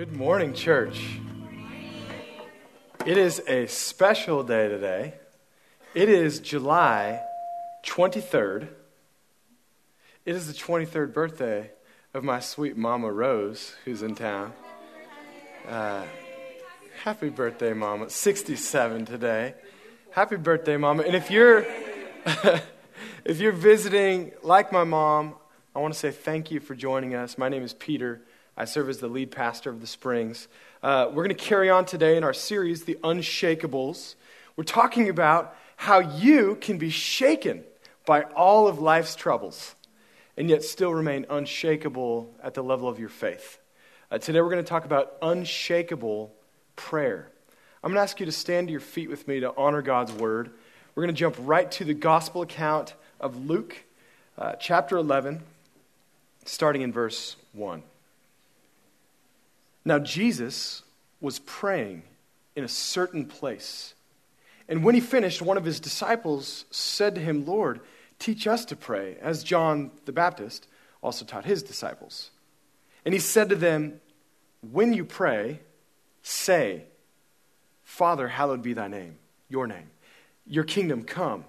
Good morning, church. It is a special day today. It is July 23rd. It is the 23rd birthday of my sweet Mama Rose, who's in town. Uh, happy birthday, Mama. 67 today. Happy birthday, Mama. And if you're if you're visiting like my mom, I want to say thank you for joining us. My name is Peter. I serve as the lead pastor of the Springs. Uh, we're going to carry on today in our series, The Unshakables. We're talking about how you can be shaken by all of life's troubles and yet still remain unshakable at the level of your faith. Uh, today, we're going to talk about unshakable prayer. I'm going to ask you to stand to your feet with me to honor God's word. We're going to jump right to the gospel account of Luke, uh, chapter 11, starting in verse 1. Now, Jesus was praying in a certain place. And when he finished, one of his disciples said to him, Lord, teach us to pray, as John the Baptist also taught his disciples. And he said to them, When you pray, say, Father, hallowed be thy name, your name. Your kingdom come.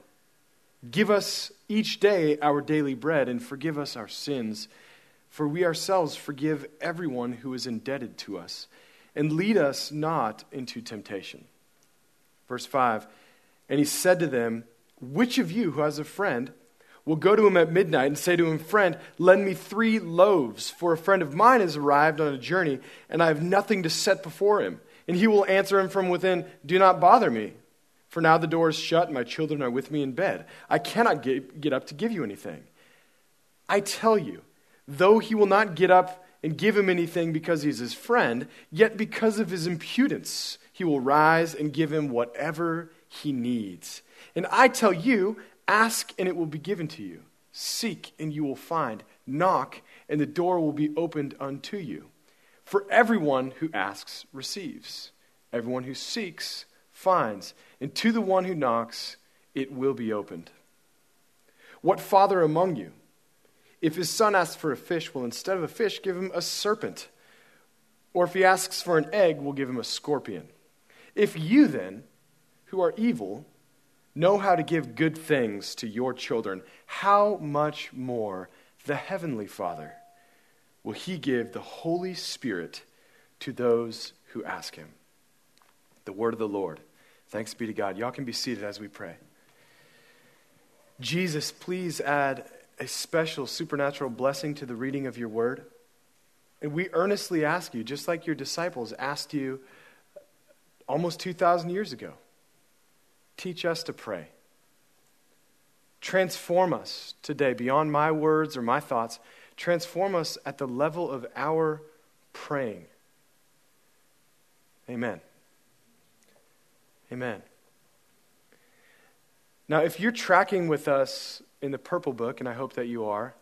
Give us each day our daily bread, and forgive us our sins for we ourselves forgive everyone who is indebted to us, and lead us not into temptation. Verse 5 And he said to them, Which of you who has a friend will go to him at midnight and say to him, Friend, lend me three loaves, for a friend of mine has arrived on a journey, and I have nothing to set before him? And he will answer him from within, Do not bother me. For now the door is shut, and my children are with me in bed. I cannot get, get up to give you anything. I tell you, though he will not get up and give him anything because he's his friend, yet because of his impudence, he will rise and give him whatever he needs. And I tell you, ask and it will be given to you. Seek and you will find. Knock and the door will be opened unto you. For everyone who asks receives, everyone who seeks finds, and to the one who knocks it will be opened. What father among you? If his son asks for a fish, well, instead of a fish, give him a serpent. Or if he asks for an egg, we'll give him a scorpion. If you then, who are evil, know how to give good things to your children, how much more the Heavenly Father will He give the Holy Spirit to those who ask Him? The word of the Lord. Thanks be to God. Y'all can be seated as we pray. Jesus, please add a special supernatural blessing to the reading of your word. And we earnestly ask you, just like your disciples asked you almost 2,000 years ago, teach us to pray. Transform us today beyond my words or my thoughts. Transform us at the level of our praying. Amen. Amen. Now, if you're tracking with us in the Purple Book, and I hope that you are.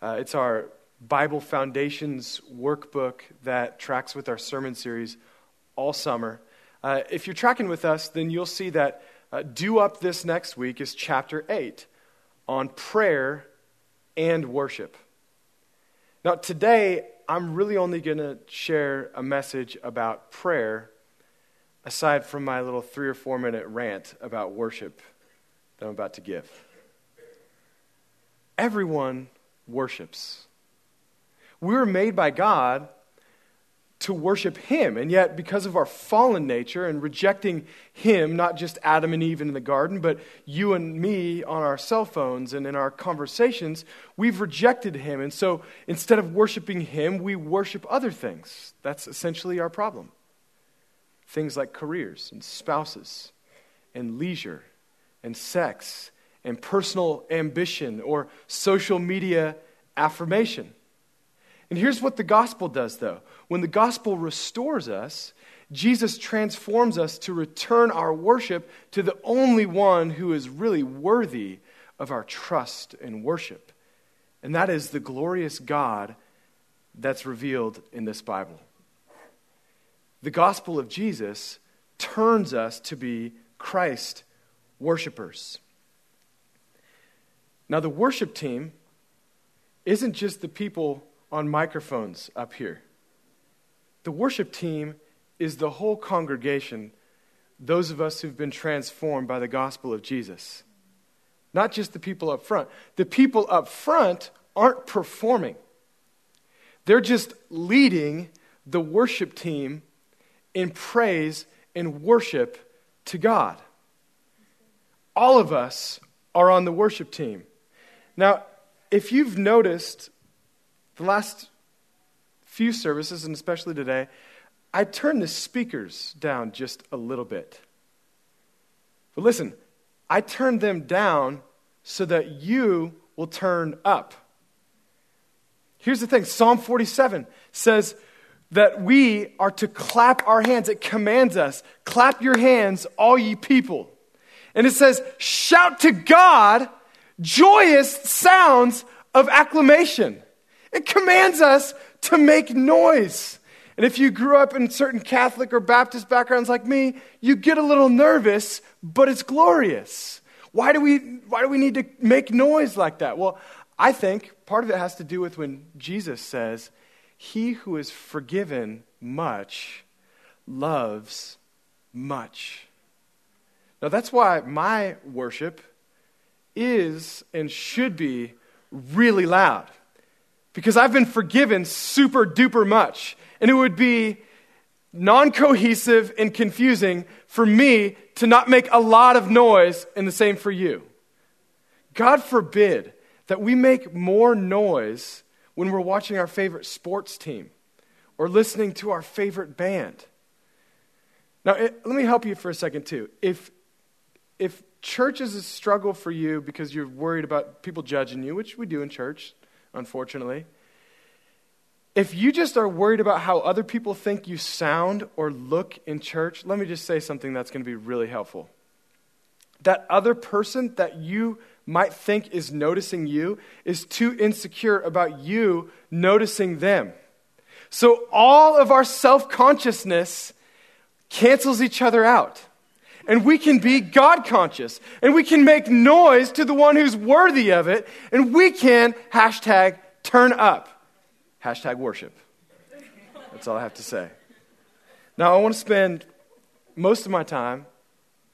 Uh, it's our Bible Foundations workbook that tracks with our sermon series all summer. Uh, if you're tracking with us, then you'll see that uh, due up this next week is chapter 8 on prayer and worship. Now, today, I'm really only going to share a message about prayer aside from my little three or four minute rant about worship that I'm about to give everyone worships. We were made by God to worship Him. And yet, because of our fallen nature and rejecting Him, not just Adam and Eve in the garden, but you and me on our cell phones and in our conversations, we've rejected Him. And so instead of worshiping Him, we worship other things. That's essentially our problem. Things like careers and spouses and leisure and sex and personal ambition or social media affirmation. And here's what the gospel does, though. When the gospel restores us, Jesus transforms us to return our worship to the only one who is really worthy of our trust and worship. And that is the glorious God that's revealed in this Bible. The gospel of Jesus turns us to be Christ worshipers. Now, the worship team isn't just the people on microphones up here. The worship team is the whole congregation, those of us who've been transformed by the gospel of Jesus. Not just the people up front. The people up front aren't performing, they're just leading the worship team in praise and worship to God. All of us are on the worship team. Now, if you've noticed the last few services, and especially today, I turned the speakers down just a little bit. But listen, I turned them down so that you will turn up. Here's the thing Psalm 47 says that we are to clap our hands. It commands us clap your hands, all ye people. And it says, shout to God joyous sounds of acclamation. It commands us to make noise. And if you grew up in certain Catholic or Baptist backgrounds like me, you get a little nervous, but it's glorious. Why do we, why do we need to make noise like that? Well, I think part of it has to do with when Jesus says, He who is forgiven much loves much. Now, that's why my worship is and should be really loud. Because I've been forgiven super duper much. And it would be non cohesive and confusing for me to not make a lot of noise, and the same for you. God forbid that we make more noise when we're watching our favorite sports team or listening to our favorite band. Now, it, let me help you for a second, too. If, if church is a struggle for you because you're worried about people judging you, which we do in church, unfortunately, if you just are worried about how other people think you sound or look in church, let me just say something that's going to be really helpful. That other person that you might think is noticing you is too insecure about you noticing them. So all of our self consciousness cancels each other out. And we can be God conscious. And we can make noise to the one who's worthy of it. And we can hashtag turn up. Hashtag worship. That's all I have to say. Now, I want to spend most of my time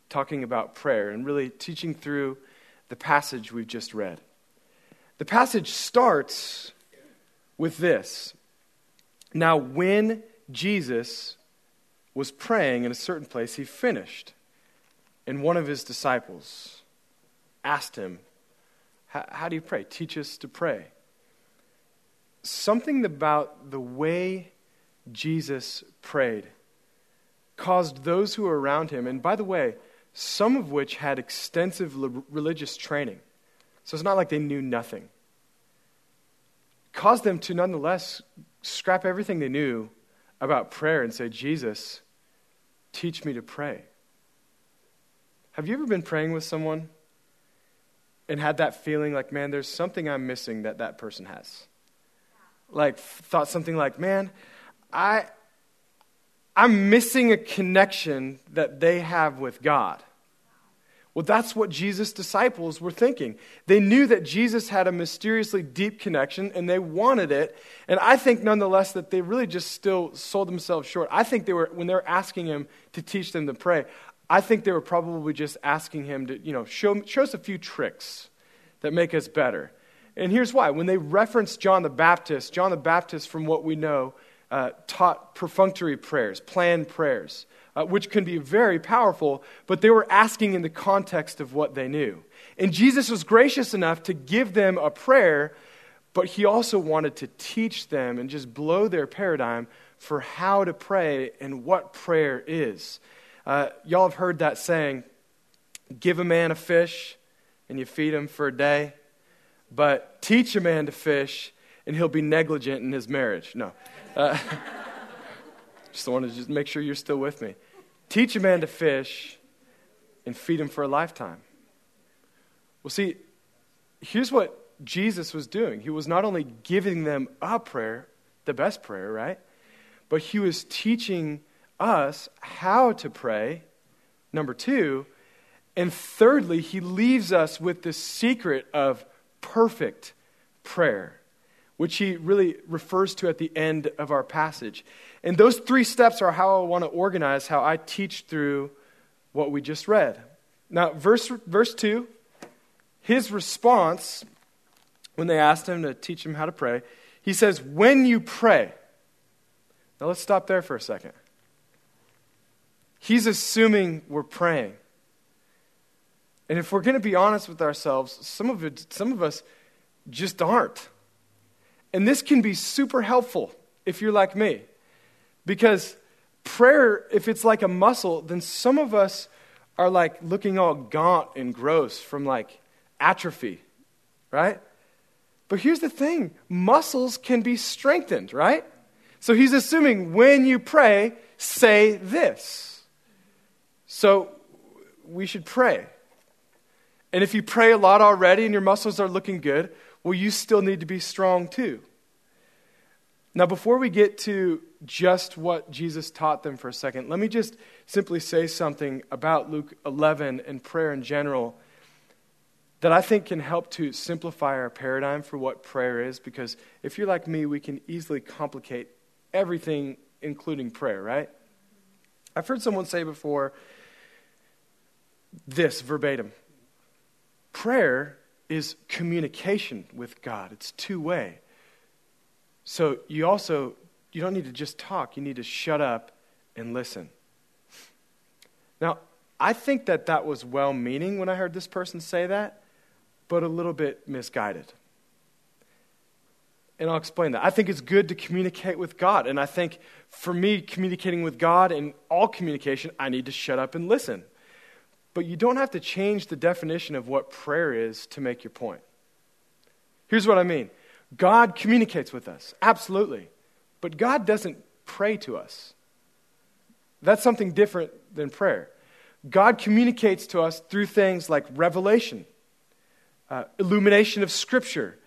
talking about prayer and really teaching through the passage we've just read. The passage starts with this. Now, when Jesus was praying in a certain place, he finished. And one of his disciples asked him, How do you pray? Teach us to pray something about the way Jesus prayed caused those who were around him, and by the way, some of which had extensive religious training, so it's not like they knew nothing, caused them to nonetheless scrap everything they knew about prayer and say, Jesus, teach me to pray. Have you ever been praying with someone and had that feeling like, man, there's something I'm missing that that person has? like thought something like, "Man, I I'm missing a connection that they have with God." Well, that's what Jesus' disciples were thinking. They knew that Jesus had a mysteriously deep connection and they wanted it. And I think, nonetheless, that they really just still sold themselves short. I think they were, when they were asking him to teach them to pray, I think they were probably just asking him to, you know, show, show us a few tricks that make us better. And here's why. When they reference John the Baptist, John the Baptist, from what we know, uh, taught perfunctory prayers, planned prayers, uh, which can be very powerful, but they were asking in the context of what they knew. And Jesus was gracious enough to give them a prayer, but he also wanted to teach them and just blow their paradigm for how to pray and what prayer is. Uh, y'all have heard that saying give a man a fish and you feed him for a day but teach a man to fish and he'll be negligent in his marriage. No. Uh, just want to just make sure you're still with me. Teach a man to fish and feed him for a lifetime. Well, see, here's what Jesus was doing. He was not only giving them a prayer, the best prayer, right? But he was teaching us how to pray, number two. And thirdly, he leaves us with the secret of perfect prayer, which he really refers to at the end of our passage. And those three steps are how I want to organize how I teach through what we just read. Now, verse, verse 2, his response when they asked him to teach him how to pray, he says, When you pray. Now let's stop there for a second. He's assuming we're praying. And if we're going to be honest with ourselves, some of, it, some of us just aren't. And this can be super helpful if you're like me. Because prayer, if it's like a muscle, then some of us are like looking all gaunt and gross from like atrophy, right? But here's the thing muscles can be strengthened, right? So he's assuming when you pray, say this. So we should pray. And if you pray a lot already and your muscles are looking good, well, you still need to be strong too. Now, before we get to just what Jesus taught them for a second, let me just simply say something about Luke 11 and prayer in general that I think can help to simplify our paradigm for what prayer is. Because if you're like me, we can easily complicate everything, including prayer, right? I've heard someone say before this verbatim prayer is communication with God, it's two way. So you also you don't need to just talk, you need to shut up and listen. Now, I think that that was well meaning when I heard this person say that, but a little bit misguided. And I'll explain that. I think it's good to communicate with God. And I think for me, communicating with God and all communication, I need to shut up and listen. But you don't have to change the definition of what prayer is to make your point. Here's what I mean God communicates with us, absolutely. But God doesn't pray to us. That's something different than prayer. God communicates to us through things like revelation, uh, illumination of Scripture,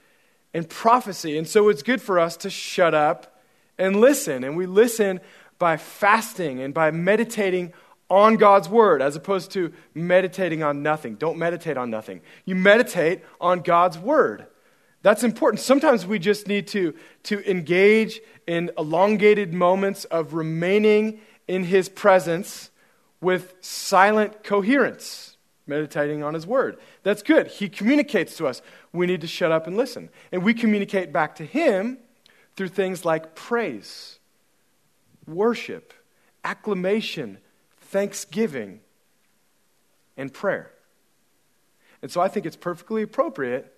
and prophecy. And so it's good for us to shut up and listen. And we listen by fasting and by meditating on God's word as opposed to meditating on nothing. Don't meditate on nothing. You meditate on God's word. That's important. Sometimes we just need to, to engage in elongated moments of remaining in His presence with silent coherence, meditating on His word. That's good. He communicates to us. We need to shut up and listen. And we communicate back to Him through things like praise, worship, acclamation, thanksgiving, and prayer. And so I think it's perfectly appropriate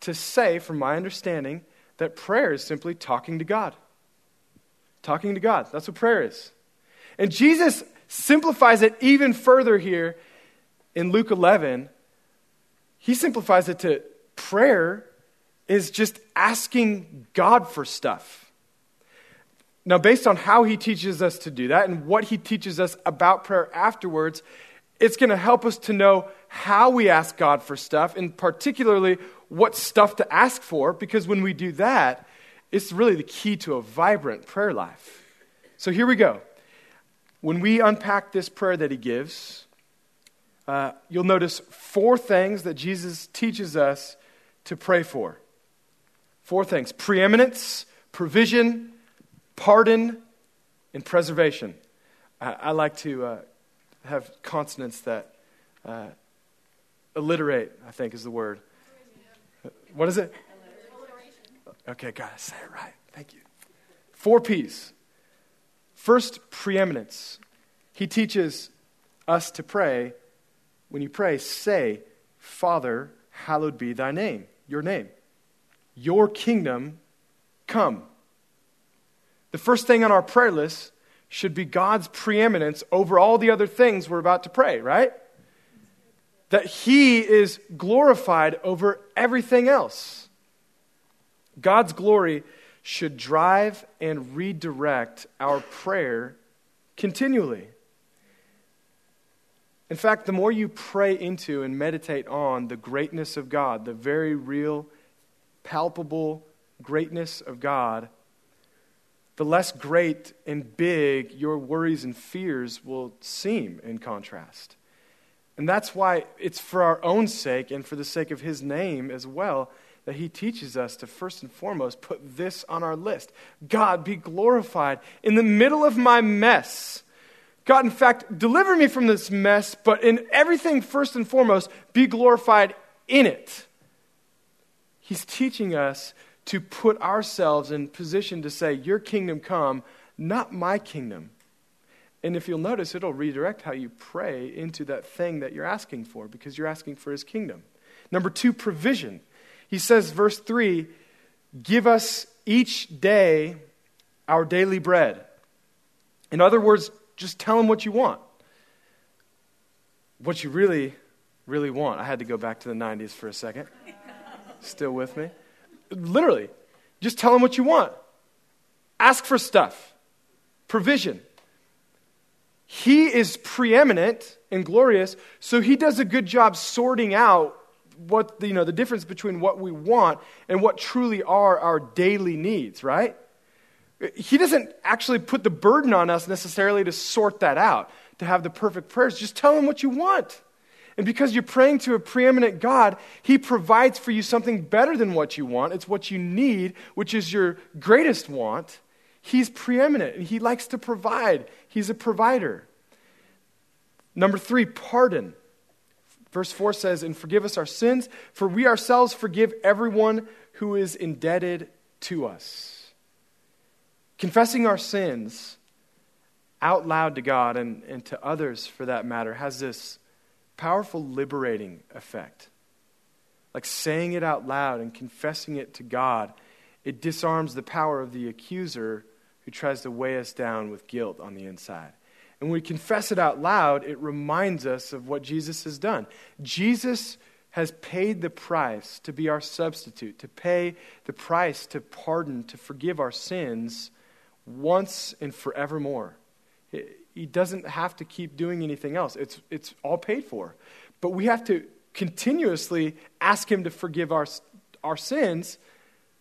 to say, from my understanding, that prayer is simply talking to God. Talking to God. That's what prayer is. And Jesus simplifies it even further here in Luke 11. He simplifies it to prayer is just asking God for stuff. Now, based on how he teaches us to do that and what he teaches us about prayer afterwards, it's going to help us to know how we ask God for stuff, and particularly what stuff to ask for, because when we do that, it's really the key to a vibrant prayer life. So here we go. When we unpack this prayer that he gives, uh, you'll notice four things that Jesus teaches us to pray for. Four things preeminence, provision, pardon, and preservation. I, I like to uh, have consonants that uh, alliterate, I think is the word. What is it? Okay, gotta say it right. Thank you. Four P's. First, preeminence. He teaches us to pray. When you pray, say, Father, hallowed be thy name, your name. Your kingdom come. The first thing on our prayer list should be God's preeminence over all the other things we're about to pray, right? That He is glorified over everything else. God's glory should drive and redirect our prayer continually. In fact, the more you pray into and meditate on the greatness of God, the very real, palpable greatness of God, the less great and big your worries and fears will seem in contrast. And that's why it's for our own sake and for the sake of His name as well that he teaches us to first and foremost put this on our list God, be glorified in the middle of my mess. God, in fact, deliver me from this mess, but in everything, first and foremost, be glorified in it. He's teaching us to put ourselves in position to say, Your kingdom come, not my kingdom. And if you'll notice, it'll redirect how you pray into that thing that you're asking for because you're asking for his kingdom. Number two, provision. He says, verse 3 Give us each day our daily bread. In other words, just tell him what you want. What you really, really want. I had to go back to the 90s for a second. Still with me? Literally, just tell him what you want. Ask for stuff, provision. He is preeminent and glorious, so he does a good job sorting out what you know the difference between what we want and what truly are our daily needs, right? He doesn't actually put the burden on us necessarily to sort that out, to have the perfect prayers. Just tell him what you want. And because you're praying to a preeminent God, He provides for you something better than what you want. It's what you need, which is your greatest want. He's preeminent and He likes to provide. He's a provider. Number three, pardon. Verse 4 says, And forgive us our sins, for we ourselves forgive everyone who is indebted to us. Confessing our sins out loud to God and, and to others for that matter has this powerful liberating effect. Like saying it out loud and confessing it to God, it disarms the power of the accuser who tries to weigh us down with guilt on the inside. And when we confess it out loud, it reminds us of what Jesus has done. Jesus has paid the price to be our substitute, to pay the price to pardon, to forgive our sins once and forevermore. He doesn't have to keep doing anything else. It's, it's all paid for. But we have to continuously ask Him to forgive our, our sins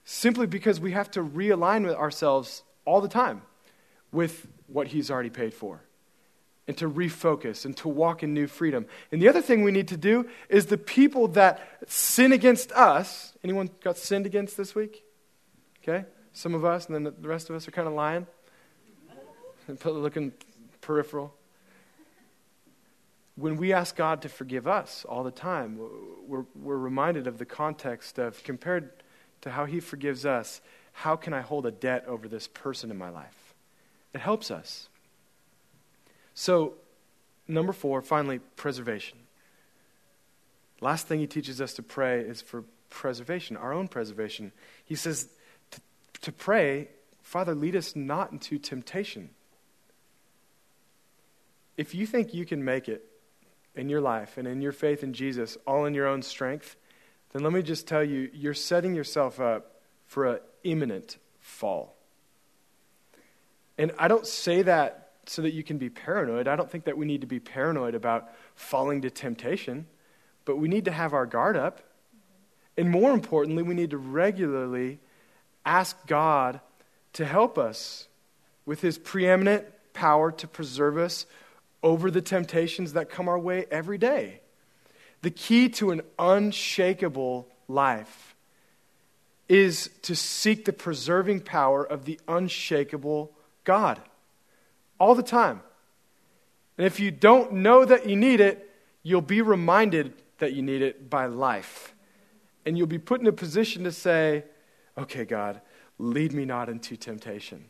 simply because we have to realign with ourselves all the time with what He's already paid for and to refocus and to walk in new freedom. And the other thing we need to do is the people that sin against us. Anyone got sinned against this week? Okay? Some of us, and then the rest of us are kind of lying. Looking peripheral. When we ask God to forgive us all the time, we're, we're reminded of the context of compared to how He forgives us, how can I hold a debt over this person in my life? It helps us. So, number four, finally, preservation. Last thing he teaches us to pray is for preservation, our own preservation. He says to, to pray, Father, lead us not into temptation if you think you can make it in your life and in your faith in Jesus all in your own strength, then let me just tell you, you're setting yourself up for an imminent fall. And I don't say that so that you can be paranoid. I don't think that we need to be paranoid about falling to temptation, but we need to have our guard up. And more importantly, we need to regularly ask God to help us with his preeminent power to preserve us over the temptations that come our way every day. The key to an unshakable life is to seek the preserving power of the unshakable God all the time. And if you don't know that you need it, you'll be reminded that you need it by life. And you'll be put in a position to say, okay, God, lead me not into temptation.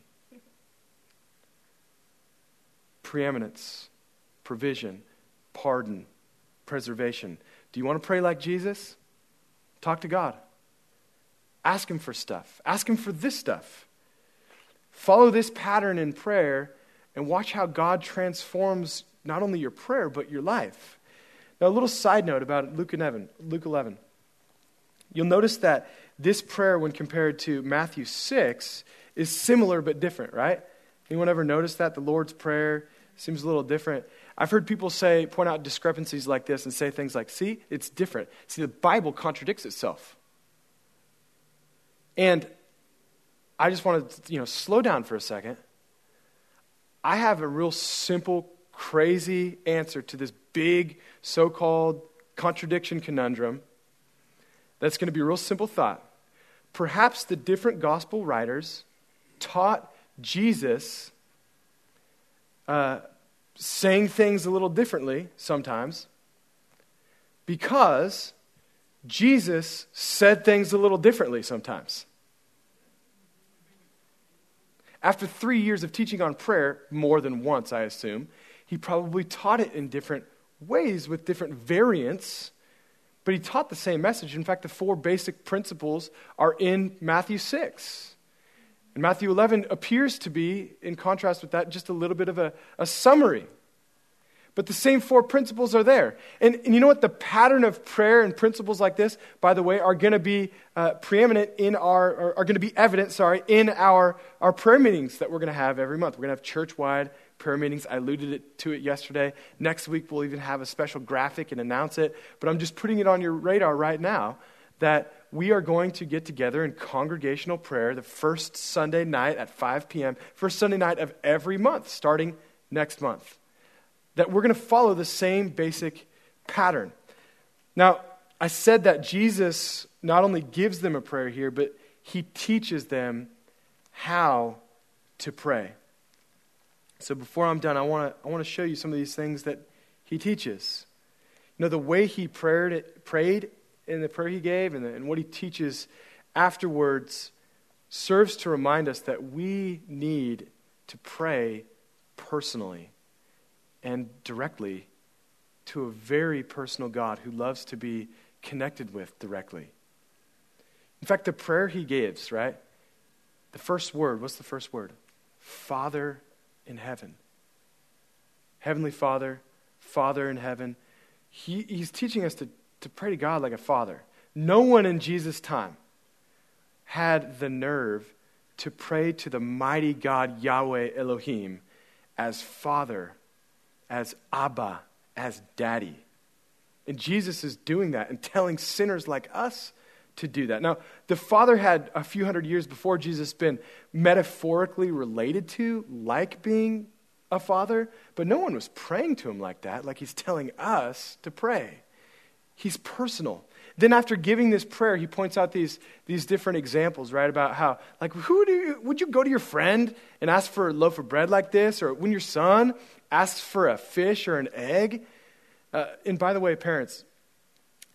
Preeminence provision, pardon, preservation. Do you want to pray like Jesus? Talk to God. Ask Him for stuff. Ask Him for this stuff. Follow this pattern in prayer and watch how God transforms not only your prayer, but your life. Now, a little side note about Luke 11. Luke 11. You'll notice that this prayer, when compared to Matthew 6, is similar but different, right? Anyone ever notice that? The Lord's Prayer seems a little different. I've heard people say, point out discrepancies like this and say things like, see, it's different. See, the Bible contradicts itself. And I just want to, you know, slow down for a second. I have a real simple, crazy answer to this big so called contradiction conundrum that's going to be a real simple thought. Perhaps the different gospel writers taught Jesus uh, saying things a little differently sometimes because Jesus said things a little differently sometimes. After three years of teaching on prayer, more than once, I assume, he probably taught it in different ways with different variants, but he taught the same message. In fact, the four basic principles are in Matthew 6. And Matthew 11 appears to be, in contrast with that, just a little bit of a, a summary but the same four principles are there. And, and you know what? The pattern of prayer and principles like this, by the way, are going to be uh, preeminent in our, are, are going to be evident, sorry, in our, our prayer meetings that we're going to have every month. We're going to have church wide prayer meetings. I alluded it, to it yesterday. Next week, we'll even have a special graphic and announce it. But I'm just putting it on your radar right now that we are going to get together in congregational prayer the first Sunday night at 5 p.m., first Sunday night of every month, starting next month that we're going to follow the same basic pattern. Now, I said that Jesus not only gives them a prayer here, but he teaches them how to pray. So before I'm done, I want to I want to show you some of these things that he teaches. You know, the way he prayed, prayed in the prayer he gave and, the, and what he teaches afterwards serves to remind us that we need to pray personally and directly to a very personal God who loves to be connected with directly. In fact, the prayer he gives, right? The first word, what's the first word? Father in heaven. Heavenly Father, Father in heaven. He, he's teaching us to, to pray to God like a father. No one in Jesus' time had the nerve to pray to the mighty God Yahweh Elohim as Father as Abba, as Daddy. And Jesus is doing that and telling sinners like us to do that. Now, the Father had a few hundred years before Jesus been metaphorically related to like being a father, but no one was praying to him like that, like he's telling us to pray. He's personal. Then, after giving this prayer, he points out these, these different examples, right? About how, like, who do you, would you go to your friend and ask for a loaf of bread like this? Or when your son asks for a fish or an egg. Uh, and by the way, parents,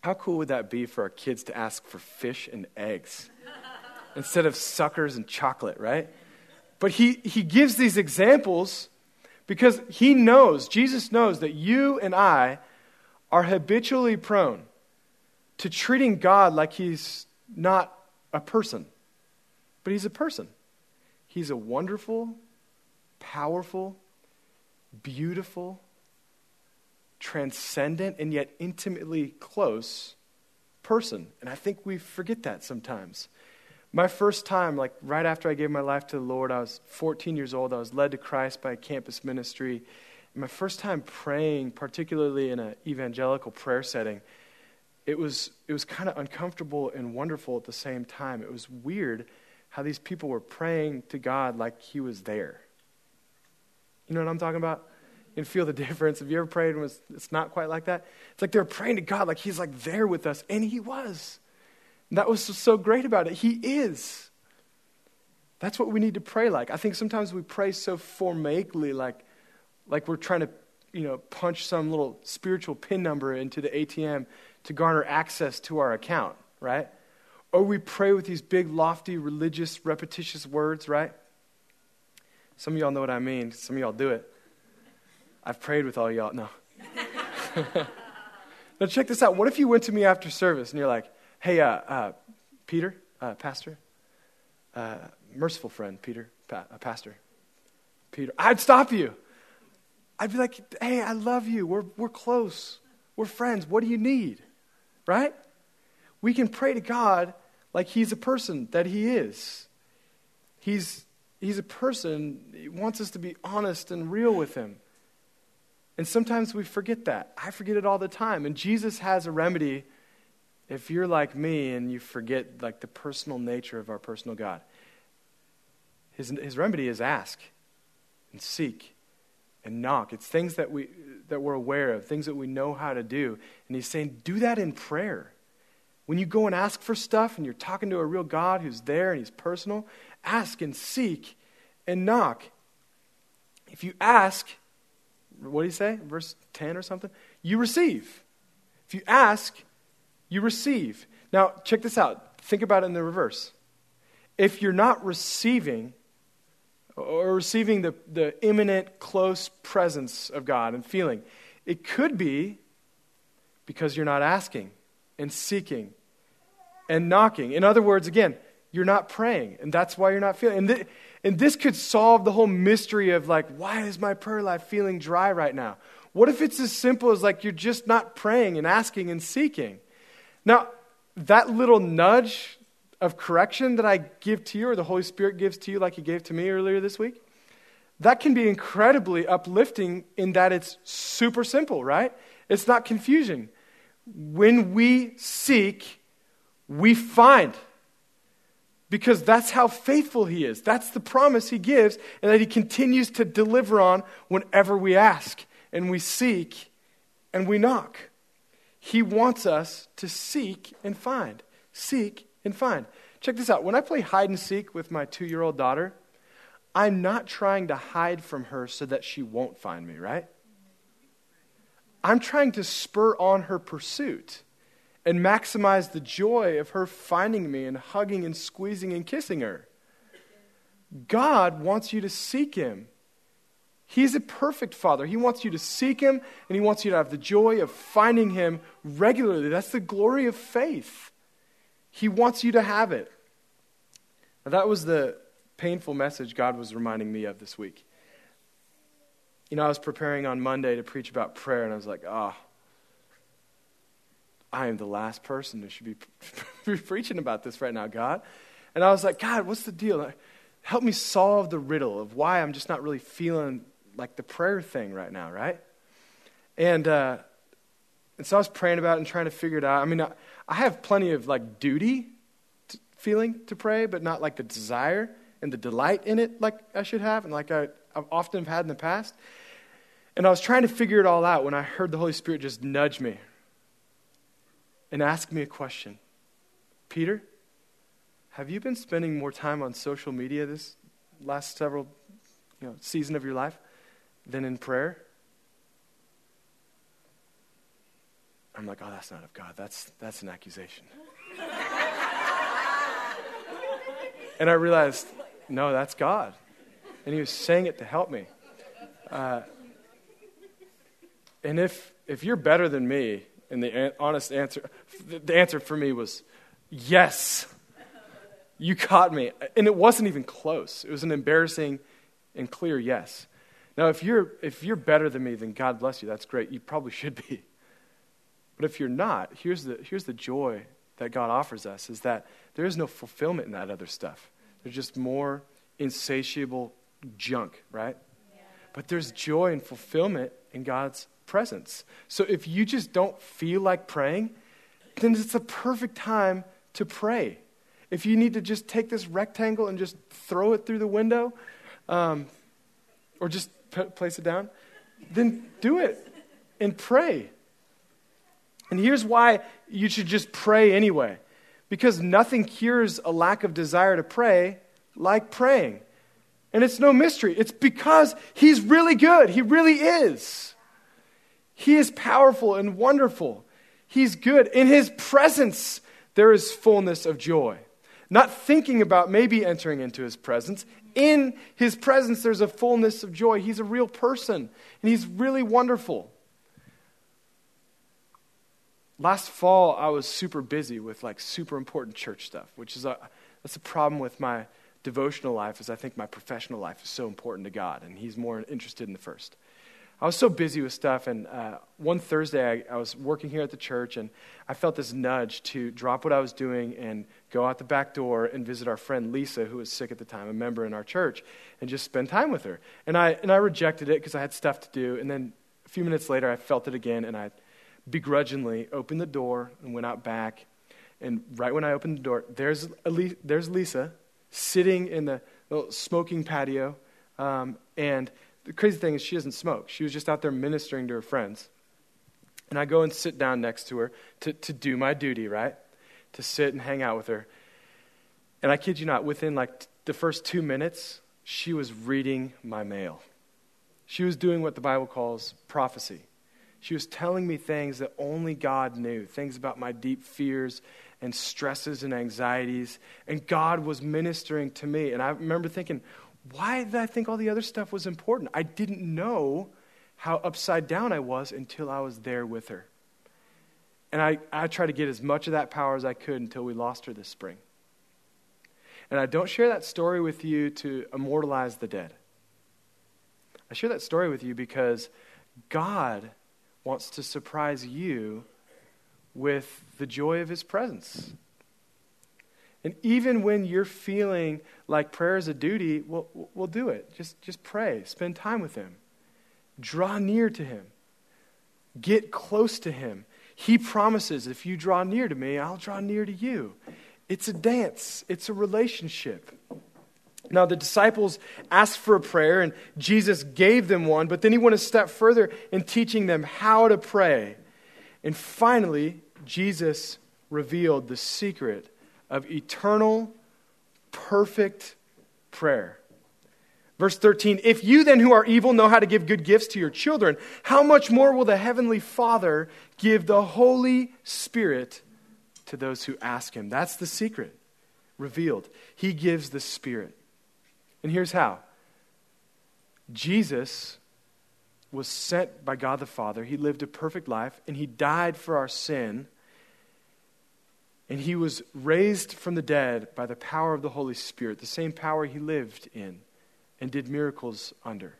how cool would that be for our kids to ask for fish and eggs instead of suckers and chocolate, right? But he, he gives these examples because he knows, Jesus knows, that you and I are habitually prone to treating God like he's not a person, but he's a person. He's a wonderful, powerful, beautiful, transcendent, and yet intimately close person. And I think we forget that sometimes. My first time, like right after I gave my life to the Lord, I was 14 years old. I was led to Christ by a campus ministry. And my first time praying, particularly in an evangelical prayer setting, it was, it was kind of uncomfortable and wonderful at the same time. It was weird how these people were praying to God like He was there. You know what I'm talking about? Can feel the difference. Have you ever prayed and was, it's not quite like that? It's like they're praying to God like He's like there with us, and He was. And that was so great about it. He is. That's what we need to pray like. I think sometimes we pray so formally, like, like we're trying to, you know, punch some little spiritual pin number into the ATM to garner access to our account, right? Or we pray with these big, lofty, religious, repetitious words, right? Some of y'all know what I mean. Some of y'all do it. I've prayed with all y'all. No. now, check this out. What if you went to me after service and you're like, hey, uh, uh, Peter, uh, pastor, uh, merciful friend, Peter, pa- uh, pastor, Peter, I'd stop you. I'd be like, hey, I love you. We're, we're close. We're friends. What do you need? Right? We can pray to God like He's a person that He is. He's He's a person. He wants us to be honest and real with him. And sometimes we forget that. I forget it all the time. And Jesus has a remedy if you're like me and you forget like the personal nature of our personal God. His, his remedy is ask and seek and knock. It's things that, we, that we're aware of, things that we know how to do. And he's saying, do that in prayer. When you go and ask for stuff and you're talking to a real God who's there and he's personal, ask and seek and knock. If you ask, what do you say? Verse 10 or something? You receive. If you ask, you receive. Now, check this out. Think about it in the reverse. If you're not receiving, or receiving the, the imminent, close presence of God and feeling, it could be because you're not asking and seeking and knocking. In other words, again, you're not praying, and that's why you're not feeling. And, th- and this could solve the whole mystery of like, why is my prayer life feeling dry right now? What if it's as simple as like you're just not praying and asking and seeking? Now, that little nudge of correction that I give to you, or the Holy Spirit gives to you, like He gave to me earlier this week, that can be incredibly uplifting in that it's super simple, right? It's not confusing. When we seek, we find. Because that's how faithful He is. That's the promise He gives, and that He continues to deliver on whenever we ask and we seek and we knock. He wants us to seek and find. Seek and find. Check this out. When I play hide and seek with my two year old daughter, I'm not trying to hide from her so that she won't find me, right? I'm trying to spur on her pursuit and maximize the joy of her finding me and hugging and squeezing and kissing her. God wants you to seek Him. He's a perfect Father. He wants you to seek Him and He wants you to have the joy of finding Him regularly. That's the glory of faith. He wants you to have it. Now, that was the painful message God was reminding me of this week. You know, I was preparing on Monday to preach about prayer, and I was like, oh, I am the last person who should be preaching about this right now, God. And I was like, God, what's the deal? Help me solve the riddle of why I'm just not really feeling like the prayer thing right now, right? And, uh, and so I was praying about it and trying to figure it out. I mean, I, I have plenty of like duty to, feeling to pray, but not like the desire and the delight in it like I should have and like I, I've often had in the past. And I was trying to figure it all out when I heard the Holy Spirit just nudge me and ask me a question Peter, have you been spending more time on social media this last several you know, season of your life than in prayer? I'm like, oh, that's not of God. That's, that's an accusation. and I realized, no, that's God. And he was saying it to help me. Uh, and if, if you're better than me, and the honest answer, the answer for me was, yes, you caught me. And it wasn't even close. It was an embarrassing and clear yes. Now, if you're, if you're better than me, then God bless you. That's great. You probably should be. But if you're not, here's the, here's the joy that God offers us is that there is no fulfillment in that other stuff. There's just more insatiable junk, right? Yeah. But there's joy and fulfillment in God's presence. So if you just don't feel like praying, then it's a perfect time to pray. If you need to just take this rectangle and just throw it through the window, um, or just p- place it down, then do it and pray. And here's why you should just pray anyway. Because nothing cures a lack of desire to pray like praying. And it's no mystery. It's because He's really good. He really is. He is powerful and wonderful. He's good. In His presence, there is fullness of joy. Not thinking about maybe entering into His presence. In His presence, there's a fullness of joy. He's a real person, and He's really wonderful last fall I was super busy with like super important church stuff, which is a that's a problem with my devotional life is I think my professional life is so important to God, and He's more interested in the first. I was so busy with stuff, and uh, one Thursday I, I, was working here at the church, and I felt this nudge to drop what I was doing and go out the back door and visit our friend Lisa, who was sick at the time, a member in our church, and just spend time with her. And I and I rejected it because I had stuff to do, and then a few minutes later I felt it again, and I begrudgingly opened the door and went out back. And right when I opened the door, there's, there's Lisa sitting in the little smoking patio. Um, and the crazy thing is, she doesn't smoke. She was just out there ministering to her friends. And I go and sit down next to her to, to do my duty, right? to sit and hang out with her. And I kid you not, within like the first two minutes, she was reading my mail. She was doing what the Bible calls prophecy. She was telling me things that only God knew, things about my deep fears and stresses and anxieties. And God was ministering to me. And I remember thinking, why did I think all the other stuff was important? I didn't know how upside down I was until I was there with her. And I, I tried to get as much of that power as I could until we lost her this spring. And I don't share that story with you to immortalize the dead. I share that story with you because God wants to surprise you with the joy of his presence. And even when you're feeling like prayer is a duty, we'll, we'll do it. Just, just pray, spend time with him, draw near to him, get close to him. He promises, if you draw near to me, I'll draw near to you. It's a dance, it's a relationship. Now, the disciples asked for a prayer, and Jesus gave them one, but then he went a step further in teaching them how to pray. And finally, Jesus revealed the secret of eternal, perfect prayer. Verse 13 If you then who are evil know how to give good gifts to your children, how much more will the Heavenly Father give the Holy Spirit to those who ask Him? That's the secret revealed. He gives the Spirit. And here's how Jesus was sent by God the Father. He lived a perfect life, and He died for our sin. And He was raised from the dead by the power of the Holy Spirit, the same power He lived in and did miracles under.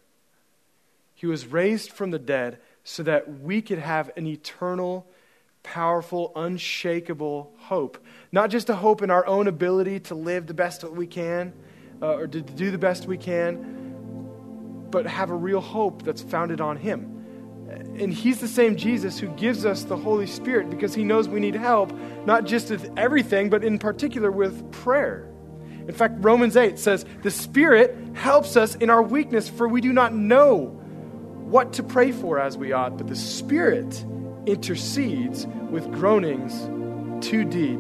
He was raised from the dead so that we could have an eternal, powerful, unshakable hope. Not just a hope in our own ability to live the best that we can uh, or to do the best we can, but have a real hope that's founded on Him. And He's the same Jesus who gives us the Holy Spirit because He knows we need help, not just with everything, but in particular with prayer. In fact, Romans 8 says, The Spirit helps us in our weakness, for we do not know what to pray for as we ought, but the Spirit intercedes with groanings too deep